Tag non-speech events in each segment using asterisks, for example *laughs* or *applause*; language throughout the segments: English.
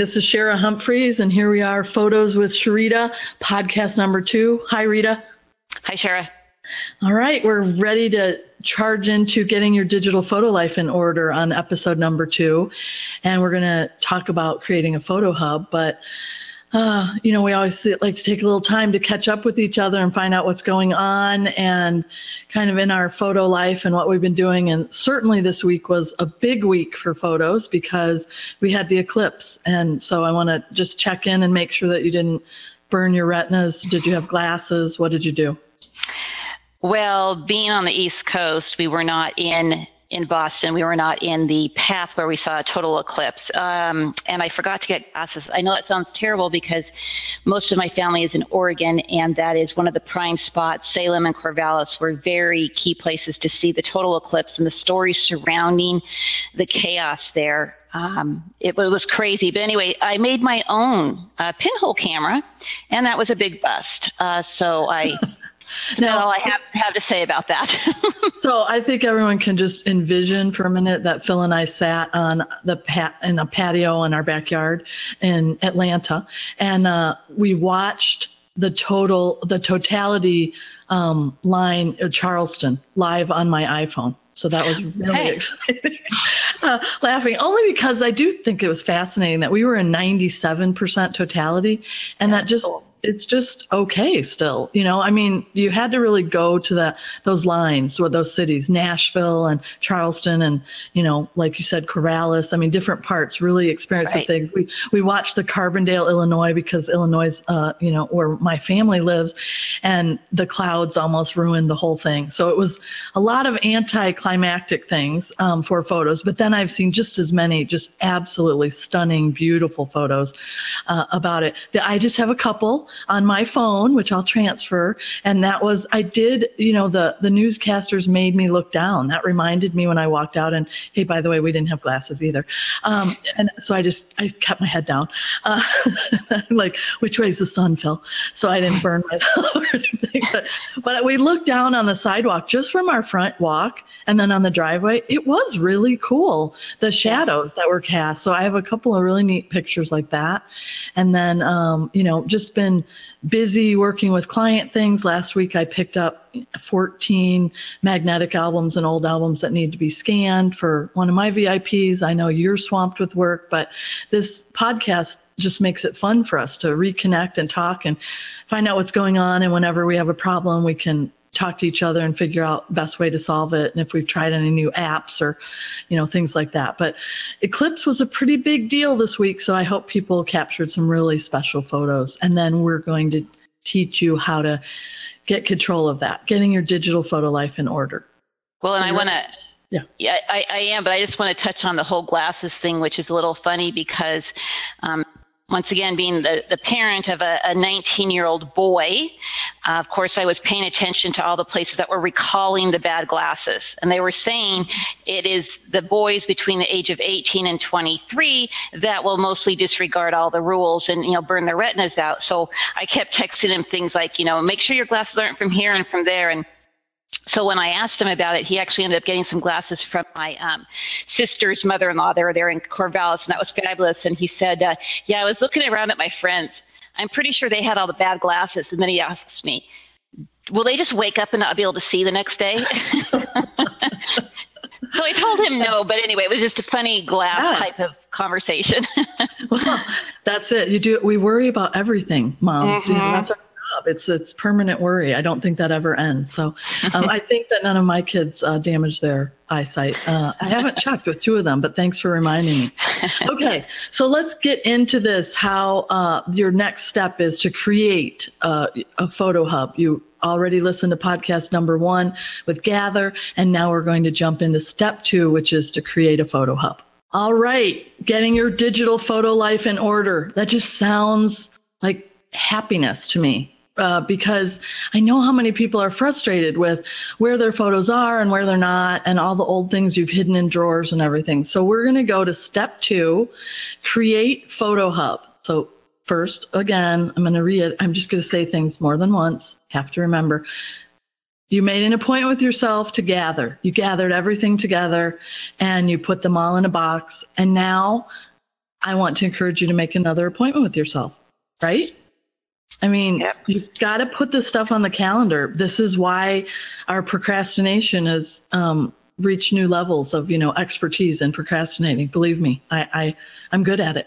this is Shara Humphreys, and here we are, Photos with Sharita, podcast number two. Hi, Rita. Hi, Shara. All right, we're ready to charge into getting your digital photo life in order on episode number two. And we're going to talk about creating a photo hub, but uh, you know, we always like to take a little time to catch up with each other and find out what's going on and kind of in our photo life and what we've been doing. And certainly this week was a big week for photos because we had the eclipse. And so I want to just check in and make sure that you didn't burn your retinas. Did you have glasses? What did you do? Well, being on the East Coast, we were not in in Boston. We were not in the path where we saw a total eclipse. Um, and I forgot to get glasses. I know that sounds terrible because most of my family is in Oregon, and that is one of the prime spots. Salem and Corvallis were very key places to see the total eclipse and the stories surrounding the chaos there. Um, it, it, was crazy. But anyway, I made my own uh, pinhole camera, and that was a big bust. Uh, so I. *laughs* That's all I have, have to say about that. *laughs* so I think everyone can just envision for a minute that Phil and I sat on the pat in a patio in our backyard in Atlanta, and uh, we watched the total the totality um, line of Charleston live on my iPhone. So that was really hey. exciting. *laughs* uh, laughing only because I do think it was fascinating that we were in 97% totality, and that just it's just okay still. You know, I mean, you had to really go to the those lines with those cities, Nashville and Charleston, and you know, like you said, Corvallis. I mean, different parts really experienced right. the things. We we watched the Carbondale, Illinois, because Illinois, uh, you know, where my family lives, and the clouds almost ruined the whole thing. So it was a lot of anticlimactic things um, for photos. But then I've seen just as many, just absolutely stunning, beautiful photos uh, about it. I just have a couple on my phone, which I'll transfer. And that was, I did, you know, the, the newscasters made me look down. That reminded me when I walked out and, hey, by the way, we didn't have glasses either. Um, and so I just, I kept my head down. Uh, *laughs* like, which way is the sun, Phil? So I didn't burn myself. *laughs* But, but we looked down on the sidewalk just from our front walk and then on the driveway. It was really cool, the shadows that were cast. So I have a couple of really neat pictures like that. And then, um, you know, just been busy working with client things. Last week I picked up 14 magnetic albums and old albums that need to be scanned for one of my VIPs. I know you're swamped with work, but this podcast just makes it fun for us to reconnect and talk and find out what's going on. And whenever we have a problem, we can talk to each other and figure out best way to solve it and if we've tried any new apps or you know things like that. But eclipse was a pretty big deal this week so i hope people captured some really special photos. And then we're going to teach you how to get control of that getting your digital photo life in order. Well and i want to yeah, yeah, I, I am, but I just want to touch on the whole glasses thing, which is a little funny because um, once again, being the, the parent of a 19 year old boy, uh, of course, I was paying attention to all the places that were recalling the bad glasses. And they were saying it is the boys between the age of 18 and 23 that will mostly disregard all the rules and, you know, burn their retinas out. So I kept texting him things like, you know, make sure your glasses aren't from here and from there. And so when I asked him about it, he actually ended up getting some glasses from my um, sister's mother-in-law. They were there in Corvallis, and that was fabulous. And he said, uh, "Yeah, I was looking around at my friends. I'm pretty sure they had all the bad glasses." And then he asked me, "Will they just wake up and not be able to see the next day?" *laughs* so I told him no, but anyway, it was just a funny glass yeah. type of conversation. *laughs* well, that's it. You do. We worry about everything, mom. Mm-hmm. You know, that's our job. It's it's permanent worry. I don't think that ever ends. So um, I think that none of my kids uh, damage their eyesight. Uh, I haven't *laughs* checked with two of them, but thanks for reminding me. Okay, *laughs* so let's get into this. How uh, your next step is to create uh, a photo hub. You already listened to podcast number one with Gather, and now we're going to jump into step two, which is to create a photo hub. All right, getting your digital photo life in order. That just sounds like happiness to me uh, because I know how many people are frustrated with where their photos are and where they're not, and all the old things you've hidden in drawers and everything. So we're going to go to step two, create photo hub. So first, again, I'm going to read. I'm just going to say things more than once. Have to remember. You made an appointment with yourself to gather. You gathered everything together and you put them all in a box. And now I want to encourage you to make another appointment with yourself, right? I mean, Yep. you've got to put this stuff on the calendar. This is why our procrastination has um, reached new levels of, you know, expertise in procrastinating. Believe me, I, I I'm good at it,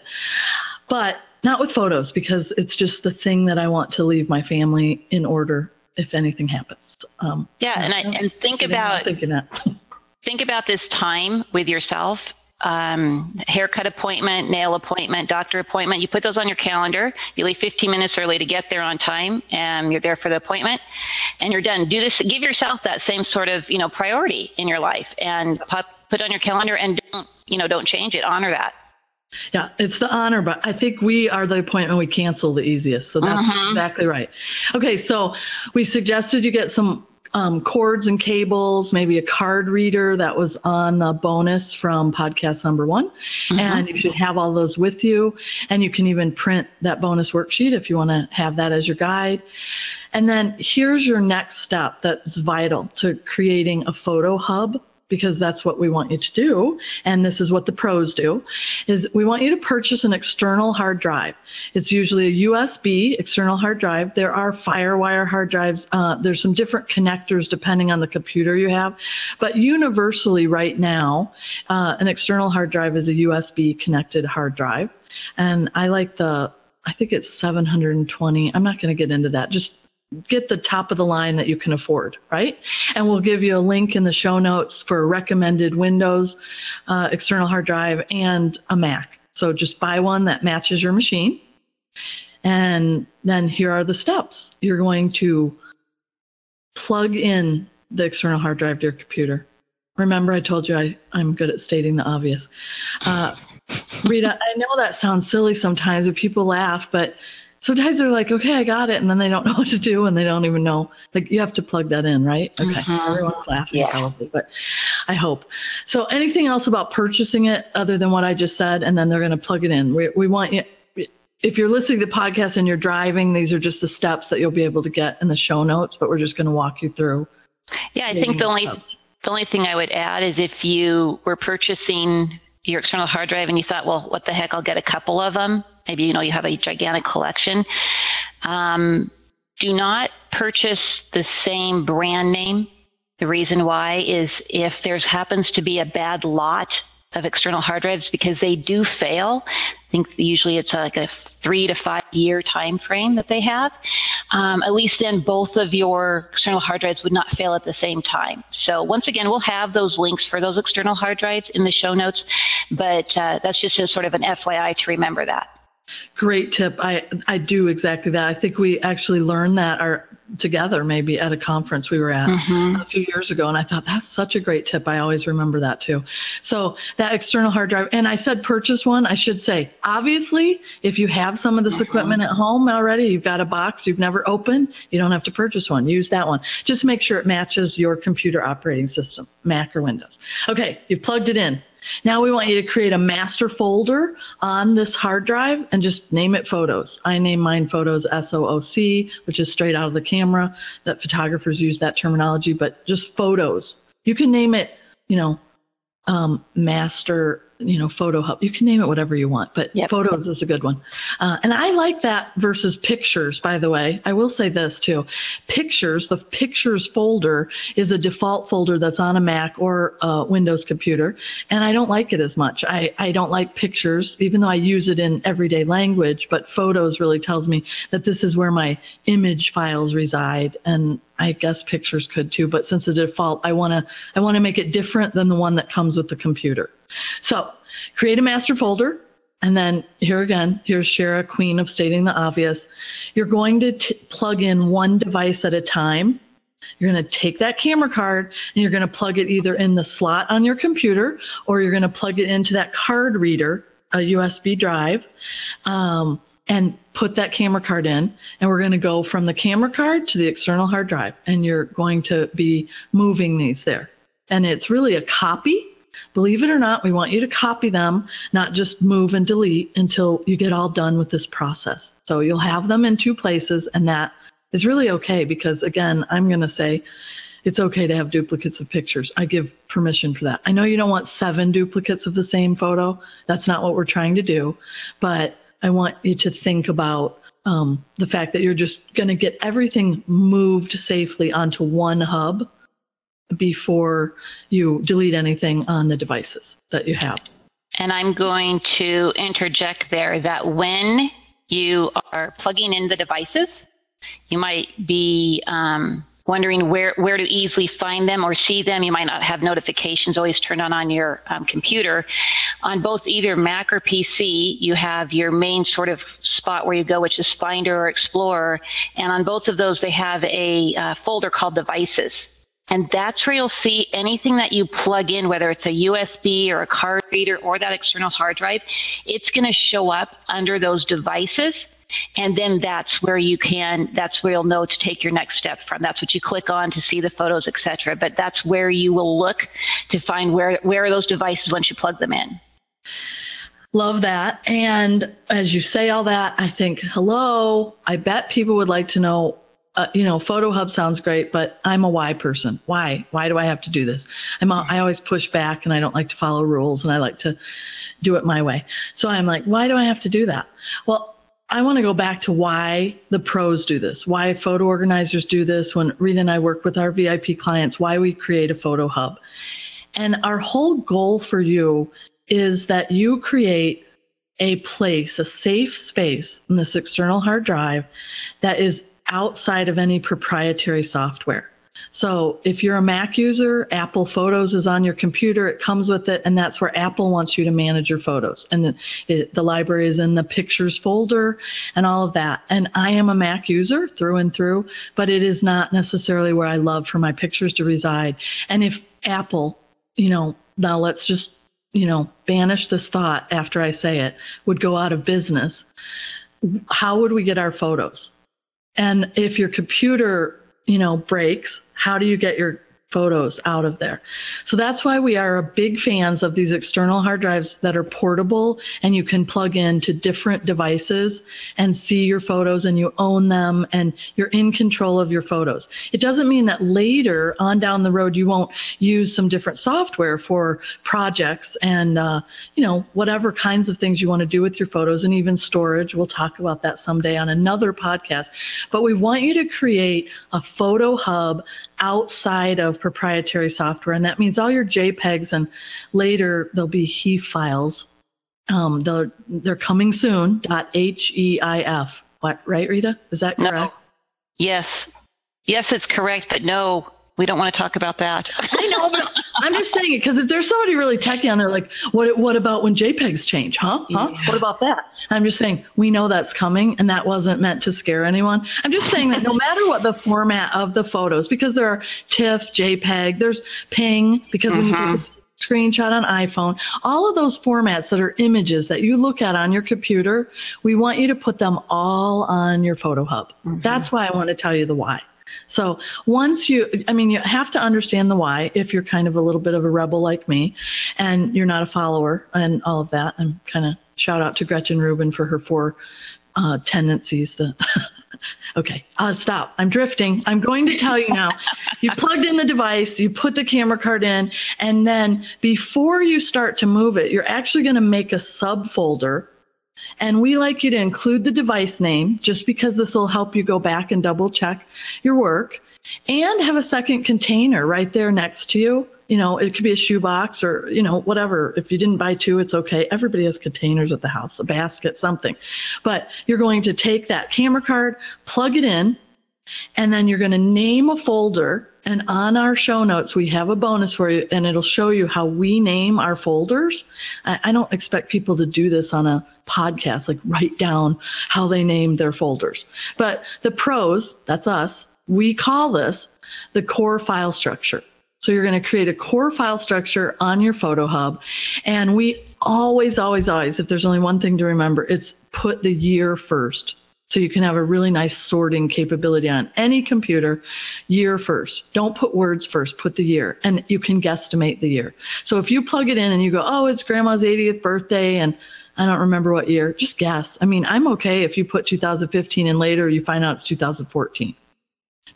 but not with photos because it's just the thing that I want to leave my family in order if anything happens. Um, Yeah, and I and think about thinking that. *laughs* think about this time with yourself. Um, haircut appointment, nail appointment, doctor appointment. You put those on your calendar. You leave 15 minutes early to get there on time, and you're there for the appointment, and you're done. Do this. Give yourself that same sort of you know priority in your life, and put put on your calendar, and don't you know don't change it. Honor that. Yeah, it's the honor, but I think we are the appointment we cancel the easiest. So that's Mhm. exactly right. Okay, so we suggested you get some um, cords and cables, maybe a card reader that was on the bonus from podcast number one. Mhm. And you should have all those with you. And you can even print that bonus worksheet if you want to have that as your guide. And then here's your next step that's vital to creating a photo hub because that's what we want you to do and this is what the pros do is we want you to purchase an external hard drive. It's usually a usb external hard drive. There are firewire hard drives. Uh, there's some different connectors depending on the computer you have but universally right now uh, an external hard drive is a usb connected hard drive and i like the i think it's 720 i'm not going to get into that. Just get the top of the line that you can afford, right? And we'll give you a link in the show notes for recommended Windows uh, external hard drive and a Mac. So just buy one that matches your machine. And then here are the steps. You're going to plug in the external hard drive to your computer. Remember, I told you I, I'm good at stating the obvious. Uh, Rita, I know that sounds silly sometimes, and people laugh, but sometimes they're like, okay, I got it, and then they don't *laughs* know what to do, and they don't even know. Like you have to plug that in, right? Okay, Mhm. everyone's laughing Yeah. probably, but I hope. So, anything else about purchasing it other than what I just said, and then they're going to plug it in. We we want you. If you're listening to the podcast and you're driving, these are just the steps that you'll be able to get in the show notes, but we're just going to walk you through. Yeah, I think the only the only thing I would add is if you were purchasing your external hard drive and you thought, well, what the heck, I'll get a couple of them. Maybe you know you have a gigantic collection. Um, do not purchase the same brand name. The reason why is if there happens to be a bad lot of external hard drives because they do fail. I think usually it's like a three to five year time frame that they have. Um, at least then both of your external hard drives would not fail at the same time. So once again, we'll have those links for those external hard drives in the show notes, but uh, that's just a sort of an FYI to remember that. Great tip. I I do exactly that. I think we actually learned that our together maybe at a conference we were at Mhm. a few years ago and I thought that's such a great tip. I always remember that too. So that external hard drive and I said purchase one. I should say obviously if you have some of this equipment at home already, you've got a box you've never opened, you don't have to purchase one. Use that one. Just make sure it matches your computer operating system, Mac or Windows. Okay, you've plugged it in. Now we want you to create a master folder on this hard drive and just name it photos. I name mine photos SOOC, which is straight out of the camera. That photographers use that terminology, but just photos. You can name it, you know, um, master, you know, photo hub. You can name it whatever you want, but Yep. photos is a good one. Uh, and I like that versus pictures, by the way. I will say this too. Pictures, the pictures folder is a default folder that's on a Mac or a Windows computer. And I don't like it as much. I, I don't like pictures, even though I use it in everyday language, but photos really tells me that this is where my image files reside. And I guess pictures could too, but since the default, I want to I want to make it different than the one that comes with the computer. So, create a master folder, and then here again, here's Shara, queen of stating the obvious. You're going to t- plug in one device at a time. You're going to take that camera card and you're going to plug it either in the slot on your computer or you're going to plug it into that card reader, a USB drive. Um, and put that camera card in and we're going to go from the camera card to the external hard drive and you're going to be moving these there and it's really a copy believe it or not we want you to copy them not just move and delete until you get all done with this process so you'll have them in two places and that is really okay because again i'm going to say it's okay to have duplicates of pictures. I give permission for that. I know you don't want seven duplicates of the same photo. That's not what we're trying to do. But I want you to think about um, the fact that you're just going to get everything moved safely onto one hub before you delete anything on the devices that you have. And I'm going to interject there that when you are plugging in the devices, you might be um, wondering where, where to easily find them or see them. You might not have notifications always turned on on your um, computer. On both either Mac or PC, you have your main sort of spot where you go, which is Finder or Explorer. And on both of those, they have a uh, folder called Devices. And that's where you'll see anything that you plug in, whether it's a USB or a card reader or that external hard drive, it's going to show up under those devices. And then that's where you can, that's where you'll know to take your next step from. That's what you click on to see the photos, etc. But that's where you will look to find where, where are those devices once you plug them in. Love that. And as you say all that, I think, hello, I bet people would like to know uh, you know, Photo Hub sounds great, but I'm a why person. Why? Why do I have to do this? I'm a, I always push back, and I don't like to follow rules, and I like to do it my way. So I'm like, why do I have to do that? Well, I want to go back to why the pros do this, why photo organizers do this. When Rita and I work with our VIP clients, why we create a Photo Hub, and our whole goal for you is that you create a place, a safe space in this external hard drive that is outside of any proprietary software. So if you're a Mac user, Apple Photos is on your computer, it comes with it, and that's where Apple wants you to manage your photos. And the, it, the library is in the pictures folder and all of that. And I am a Mac user through and through, but it is not necessarily where I love for my pictures to reside. And if Apple, you know, now let's just, you know, banish this thought after I say it, would go out of business, how would we get our photos? And if your computer, you know, breaks, how do you get your photos out of there. So that's why we are big fans of these external hard drives that are portable and you can plug into different devices and see your photos and you own them and you're in control of your photos. It doesn't mean that later on down the road you won't use some different software for projects and uh, you know whatever kinds of things you want to do with your photos and even storage. We'll talk about that someday on another podcast. But we want you to create a photo hub outside of proprietary software, and that means all your JPEGs and later there'll be HEIF files. Um, they're, they're coming soon. Dot H E I F. What, right, Rita? Is that correct? No. Yes. Yes, it's correct, but no, we don't want to talk about that. I know, but I'm just saying it because if there's somebody really techy on there, like, what what about when JPEGs change? Huh? Huh? Yeah. What about that? I'm just saying we know that's coming, and that wasn't meant to scare anyone. I'm just saying that no matter what the format of the photos, because there are TIFF, JPEG, there's PNG, because mm-hmm. when you take a screenshot on iPhone, all of those formats that are images that you look at on your computer, we want you to put them all on your photo hub. Mm-hmm. That's why I want to tell you the why. So once you, I mean, you have to understand the why if you're kind of a little bit of a rebel like me and you're not a follower and all of that. I'm kind of shout out to Gretchen Rubin for her four uh, tendencies. The *laughs* okay, uh, stop. I'm drifting. I'm going to tell you now. you plugged in the device, you put the camera card in, and then before you start to move it, you're actually going to make a subfolder and we like you to include the device name just because this will help you go back and double check your work and have a second container right there next to you. You know, it could be a shoebox or, you know, whatever. If you didn't buy two, it's okay. Everybody has containers at the house, a basket, something. But you're going to take that camera card, plug it in, and then you're going to name a folder. And on our show notes, we have a bonus for you, and it'll show you how we name our folders. I, don't expect people to do this on a podcast, like write down how they name their folders. But the pros, that's us, we call this the core file structure. So you're going to create a core file structure on your photo hub. And we always, always, always, if there's only one thing to remember, it's put the year first. So you can have a really nice sorting capability on any computer, year first. Don't put words first, put the year, and you can guesstimate the year. So if you plug it in and you go, oh, it's grandma's 80th birthday, and I don't remember what year, just guess. I mean, I'm okay if you put 2015 and later you find out it's 2014.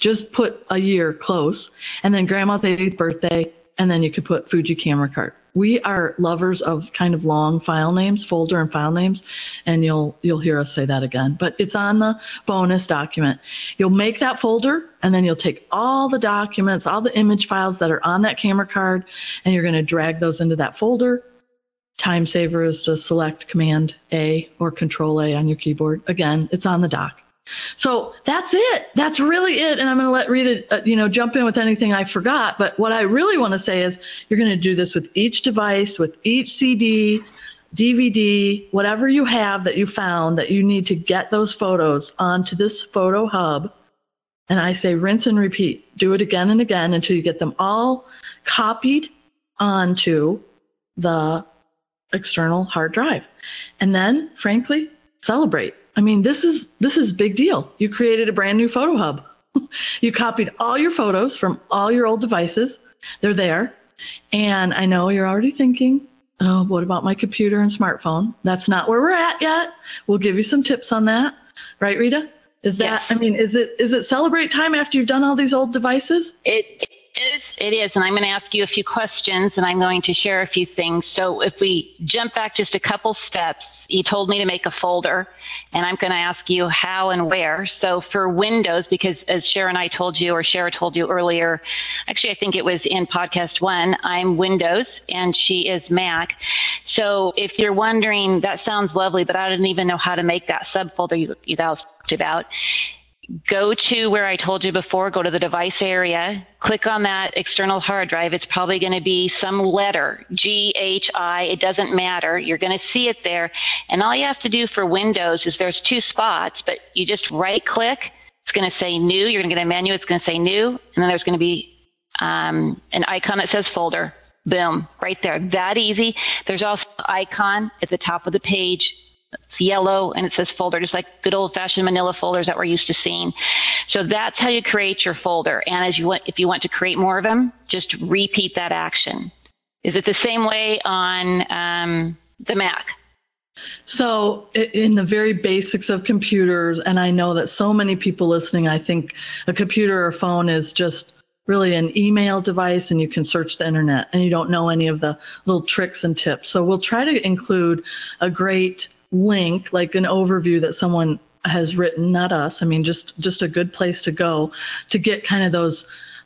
Just put a year close, and then grandma's 80th birthday, and then you could put Fuji camera cart. We are lovers of kind of long file names, folder and file names, and you'll you'll hear us say that again. But it's on the bonus document. You'll make that folder, and then you'll take all the documents, all the image files that are on that camera card, and you're going to drag those into that folder. Time saver is to select Command A or Control A on your keyboard. Again, it's on the doc. So that's it. That's really it. And I'm going to let Rita, uh, you know, jump in with anything I forgot. But what I really want to say is you're going to do this with each device, with each CD, DVD, whatever you have that you found that you need to get those photos onto this photo hub. And I say rinse and repeat. Do it again and again until you get them all copied onto the external hard drive. And then, frankly, celebrate. I mean, this is this is big deal. You created a brand new photo hub. *laughs* you copied all your photos from all your old devices. They're there. And I know you're already thinking, oh, what about my computer and smartphone? That's not where we're at yet. We'll give you some tips on that. Right, Rita? Is that yes. I mean, is it is it celebrate time after you've done all these old devices? It is. It is. And I'm going to ask you a few questions and I'm going to share a few things. So if we jump back just a couple steps, you told me to make a folder and I'm going to ask you how and where. So for Windows, because as Sharon and I told you, or Shara told you earlier, actually, I think it was in podcast one, I'm Windows and she is Mac. So if you're wondering, that sounds lovely, but I didn't even know how to make that subfolder you, you guys talked about go to where I told you before, go to the device area, click on that external hard drive. It's probably going to be some letter, G, H, I, it doesn't matter. You're going to see it there. And all you have to do for Windows is there's two spots, but you just right click. It's going to say new. You're going to get a menu. It's going to say new. And then there's going to be um, an icon that says folder. Boom, right there. That easy. There's also an icon at the top of the page it's yellow and it says folder, just like good old fashioned manila folders that we're used to seeing. So that's how you create your folder. And as you want, if you want to create more of them, just repeat that action. Is it the same way on um, the Mac? So, in the very basics of computers, and I know that so many people listening, I think a computer or phone is just really an email device and you can search the internet and you don't know any of the little tricks and tips. So, we'll try to include a great link, like an overview that someone has written, not us. I mean, just just a good place to go to get kind of those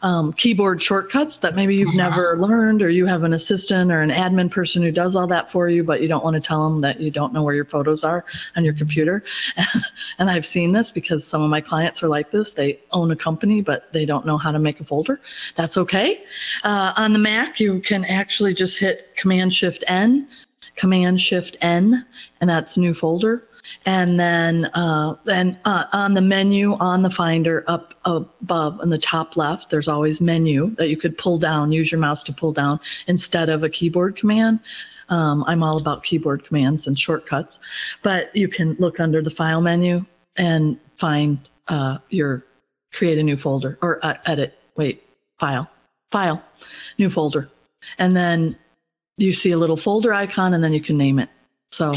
um, keyboard shortcuts that maybe you've mm-hmm. never learned, or you have an assistant or an admin person who does all that for you, but you don't want to tell them that you don't know where your photos are on your computer. *laughs* and I've seen this because some of my clients are like this. They own a company, but they don't know how to make a folder. That's okay. Uh, on the Mac, you can actually just hit Command Shift N Command Shift N, and that's new folder. And then, uh, then uh, on the menu on the Finder up above in the top left, there's always menu that you could pull down. Use your mouse to pull down instead of a keyboard command. Um, I'm all about keyboard commands and shortcuts, but you can look under the File menu and find uh, your create a new folder or uh, edit. Wait, File, File, new folder, and then you see a little folder icon and then you can name it. So,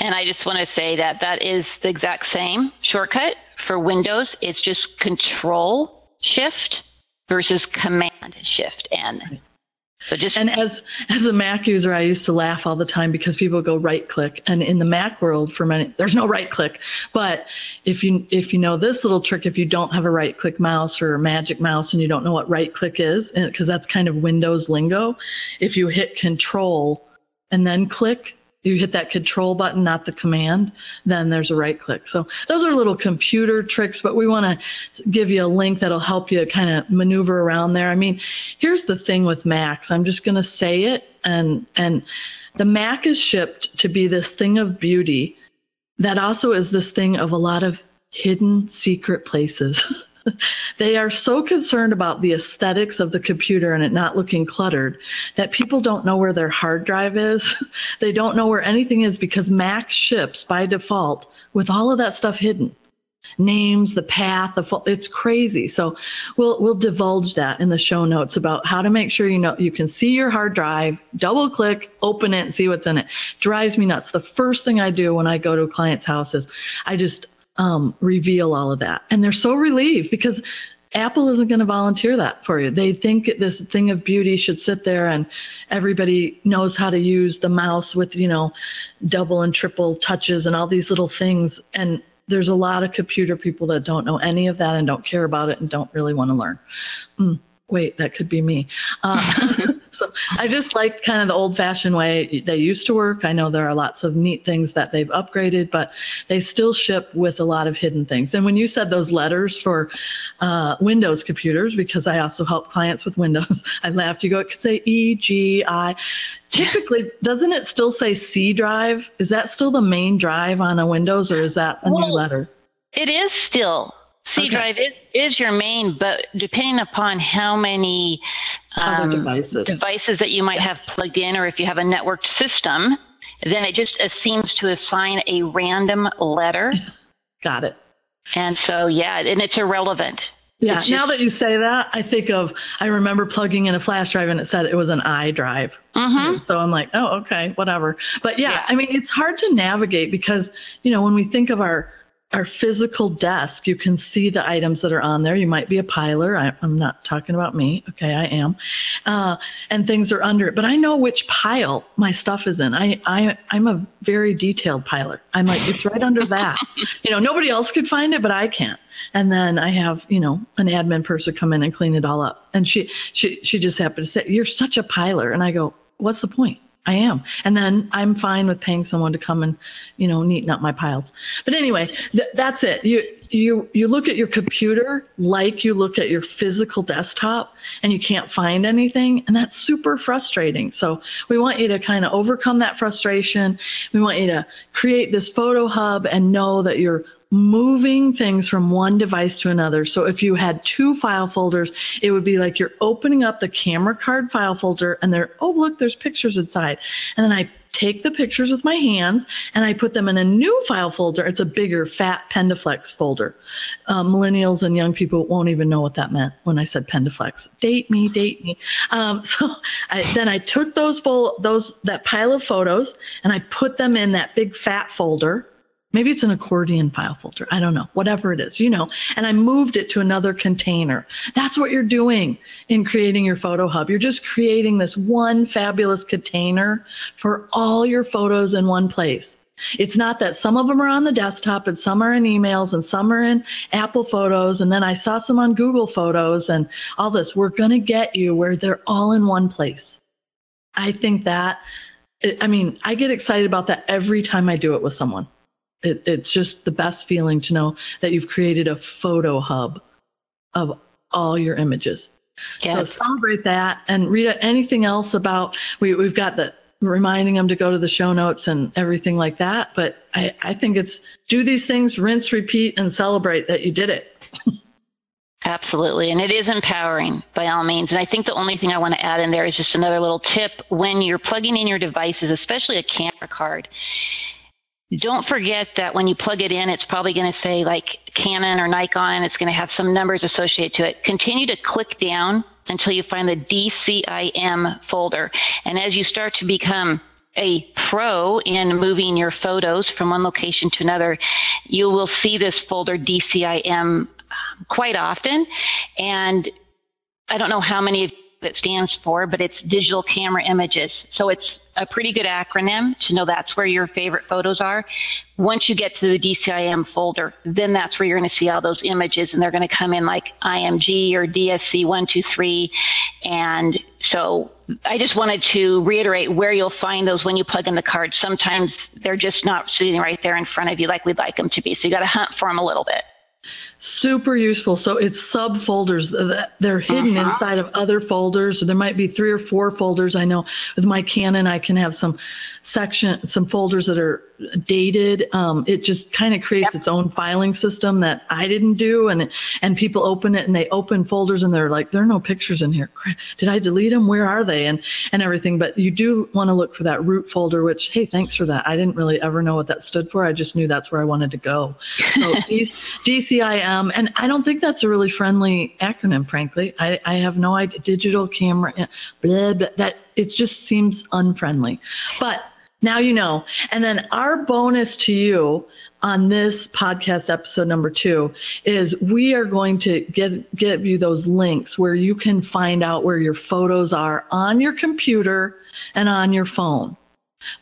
and I just want to say that that is the exact same shortcut for Windows. It's just Control Shift versus Command Shift N. So just and as as a Mac user, I used to laugh all the time because people go right click, and in the Mac world, for many, there's no right click. But if you if you know this little trick, if you don't have a right click mouse or a magic mouse, and you don't know what right click is, because that's kind of Windows lingo, if you hit Control and then click, you hit that control button, not the command, then there's a right click. So those are little computer tricks, but we want to give you a link that'll help you kind of maneuver around there. I mean, here's the thing with Macs. I'm just going to say it, and and the Mac is shipped to be this thing of beauty that also is this thing of a lot of hidden secret places. *laughs* *laughs* they are so concerned about the aesthetics of the computer and it not looking cluttered that people don't know where their hard drive is. *laughs* they don't know where anything is because Mac ships by default with all of that stuff hidden. Names, the path, the it's crazy. So we'll we'll divulge that in the show notes about how to make sure you know you can see your hard drive, double click, open it, and see what's in it. Drives me nuts. The first thing I do when I go to a client's house is I just um, reveal all of that. And they're so relieved because Apple isn't going to volunteer that for you. They think this thing of beauty should sit there and everybody knows how to use the mouse with, you know, double and triple touches and all these little things. And there's a lot of computer people that don't know any of that and don't care about it and don't really want to learn. Mm, wait, that could be me. Uh, *laughs* I just like kind of the old fashioned way they used to work. I know there are lots of neat things that they've upgraded, but they still ship with a lot of hidden things. And when you said those letters for uh, Windows computers, because I also help clients with Windows, *laughs* I laughed. You go, it could say E, G, I. Typically, doesn't it still say C drive? Is that still the main drive on a Windows or is that a well, new letter? It is still C okay. drive is, is your main, but depending upon how many um, devices. devices that you might have plugged in, or if you have a networked system, then it just seems to assign a random letter. *laughs* Got it. And so, yeah, and it's irrelevant. Yeah, just, now that you say that, I think of I remember plugging in a flash drive and it said it was an I drive. Mm-hmm. So I'm like, oh, okay, whatever. But yeah, yeah, I mean, it's hard to navigate because you know when we think of our our physical desk, you can see the items that are on there. You might be a piler. I, am not talking about me. Okay, I am. Uh, and things are under it. But I know which pile my stuff is in. I, I, I'm a very detailed piler. I'm like, it's right under that. You know, nobody else could find it, but I can't. And then I have, you know, an admin person come in and clean it all up. And she, she, she just happened to say, you're such a piler. And I go, what's the point? I am. And then I'm fine with paying someone to come and, you know, neaten up my piles. But anyway, th- that's it. You you you look at your computer like you look at your physical desktop and you can't find anything and that's super frustrating. So we want you to kind of overcome that frustration. We want you to create this photo hub and know that you're moving things from one device to another. So if you had two file folders, it would be like you're opening up the camera card file folder and there, oh, look, there's pictures inside. And then I take the pictures with my hands and I put them in a new file folder. It's a bigger, fat Pendaflex folder. Um, millennials and young people won't even know what that meant when I said Pendaflex. Date me, date me. Um, *laughs* so I, then I took those, fol- those that pile of photos and I put them in that big fat folder Maybe it's an accordion file folder. I don't know. Whatever it is, you know. And I moved it to another container. That's what you're doing in creating your photo hub. You're just creating this one fabulous container for all your photos in one place. It's not that some of them are on the desktop and some are in emails and some are in Apple Photos and then I saw some on Google Photos and all this. We're going to get you where they're all in one place. I think that, I mean, I get excited about that every time I do it with someone. It, it's just the best feeling to know that you've created a photo hub of all your images. Yes. So celebrate that. And Rita, anything else about, we, we've got the reminding them to go to the show notes and everything like that. But I, I think it's do these things, rinse, repeat, and celebrate that you did it. Absolutely. And it is empowering by all means. And I think the only thing I want to add in there is just another little tip when you're plugging in your devices, especially a camera card don't forget that when you plug it in, it's probably going to say like Canon or Nikon. It's going to have some numbers associated to it. Continue to click down until you find the DCIM folder. And as you start to become a pro in moving your photos from one location to another, you will see this folder DCIM um, quite often. And I don't know how many it stands for, but it's digital camera images. So it's a pretty good acronym to know that's where your favorite photos are. Once you get to the DCIM folder, then that's where you're going to see all those images, and they're going to come in like IMG or DSC123. And so I just wanted to reiterate where you'll find those when you plug in the cards. Sometimes they're just not sitting right there in front of you like we'd like them to be. So you got to hunt for them a little bit super useful. So it's subfolders that they're hidden uh-huh. inside of other folders. So there might be three or four folders. I know with my Canon, I can have some section, some folders that are dated. Um, it just kind of creates yep. its own filing system that I didn't do, and and people open it and they open folders and they're like, there are no pictures in here. Did I delete them? Where are they? And and everything. But you do want to look for that root folder. Which hey, thanks for that. I didn't really ever know what that stood for. I just knew that's where I wanted to go. So *laughs* DCIM, and I don't think that's a really friendly acronym, frankly. I, I have no idea. Digital camera, blah, blah, that it just seems unfriendly. But Now you know. And then our bonus to you on this podcast episode number two is we are going to get give you those links where you can find out where your photos are on your computer and on your phone.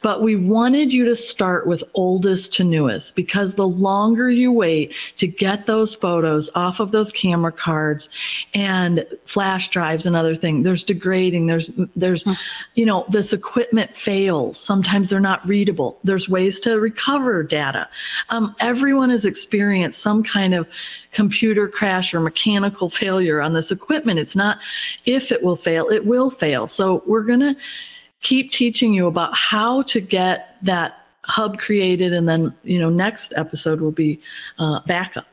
But we wanted you to start with oldest to newest because the longer you wait to get those photos off of those camera cards and flash drives and other things, there's degrading, there's, there's, hmm. you know, this equipment fails. Sometimes they're not readable. There's ways to recover data. Um, everyone has experienced some kind of computer crash or mechanical failure on this equipment. It's not if it will fail, it will fail. So we're going to keep teaching you about how to get that hub created, and then you know next episode will be uh, backup.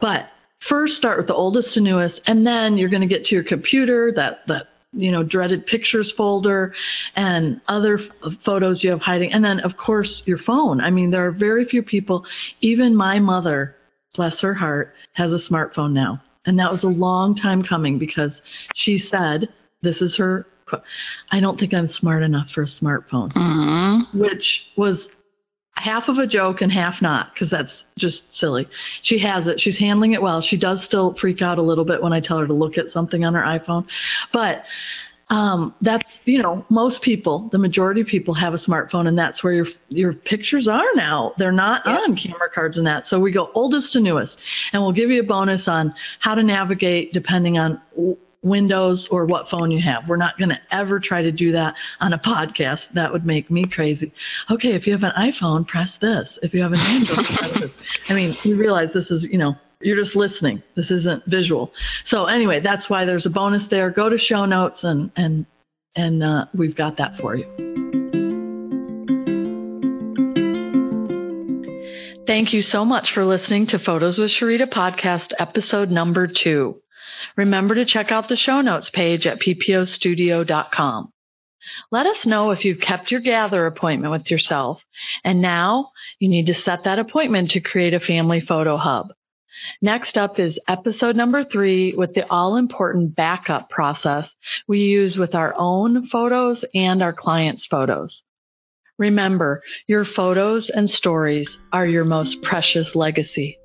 But first, start with the oldest to newest, and then you're going to get to your computer that that you know dreaded pictures folder and other f- photos you have hiding, and then of course your phone. I mean, there are very few people. Even my mother, bless her heart, has a smartphone now. And that was a long time coming because she said this is her I don't think I'm smart enough for a smartphone, mm-hmm. which was half of a joke and half not because that's just silly. She has it. She's handling it well. She does still freak out a little bit when I tell her to look at something on her iPhone, but um, that's you know most people, the majority of people have a smartphone, and that's where your your pictures are now. They're not yep. on camera cards and that. So we go oldest to newest, and we'll give you a bonus on how to navigate depending on Windows or what phone you have. We're not going to ever try to do that on a podcast. That would make me crazy. Okay, if you have an iPhone, press this. If you have an Android, press this. *laughs* I mean, you realize this is, you know, you're just listening. This isn't visual. So anyway, that's why there's a bonus there. Go to show notes and and and uh, we've got that for you. Thank you so much for listening to Photos with Sharita podcast episode number two remember to check out the show notes page at ppostudio.com. Let us know if you've kept your gather appointment with yourself, and now you need to set that appointment to create a family photo hub. Next up is episode number three with the all important backup process we use with our own photos and our clients' photos. Remember, your photos and stories are your most precious legacy.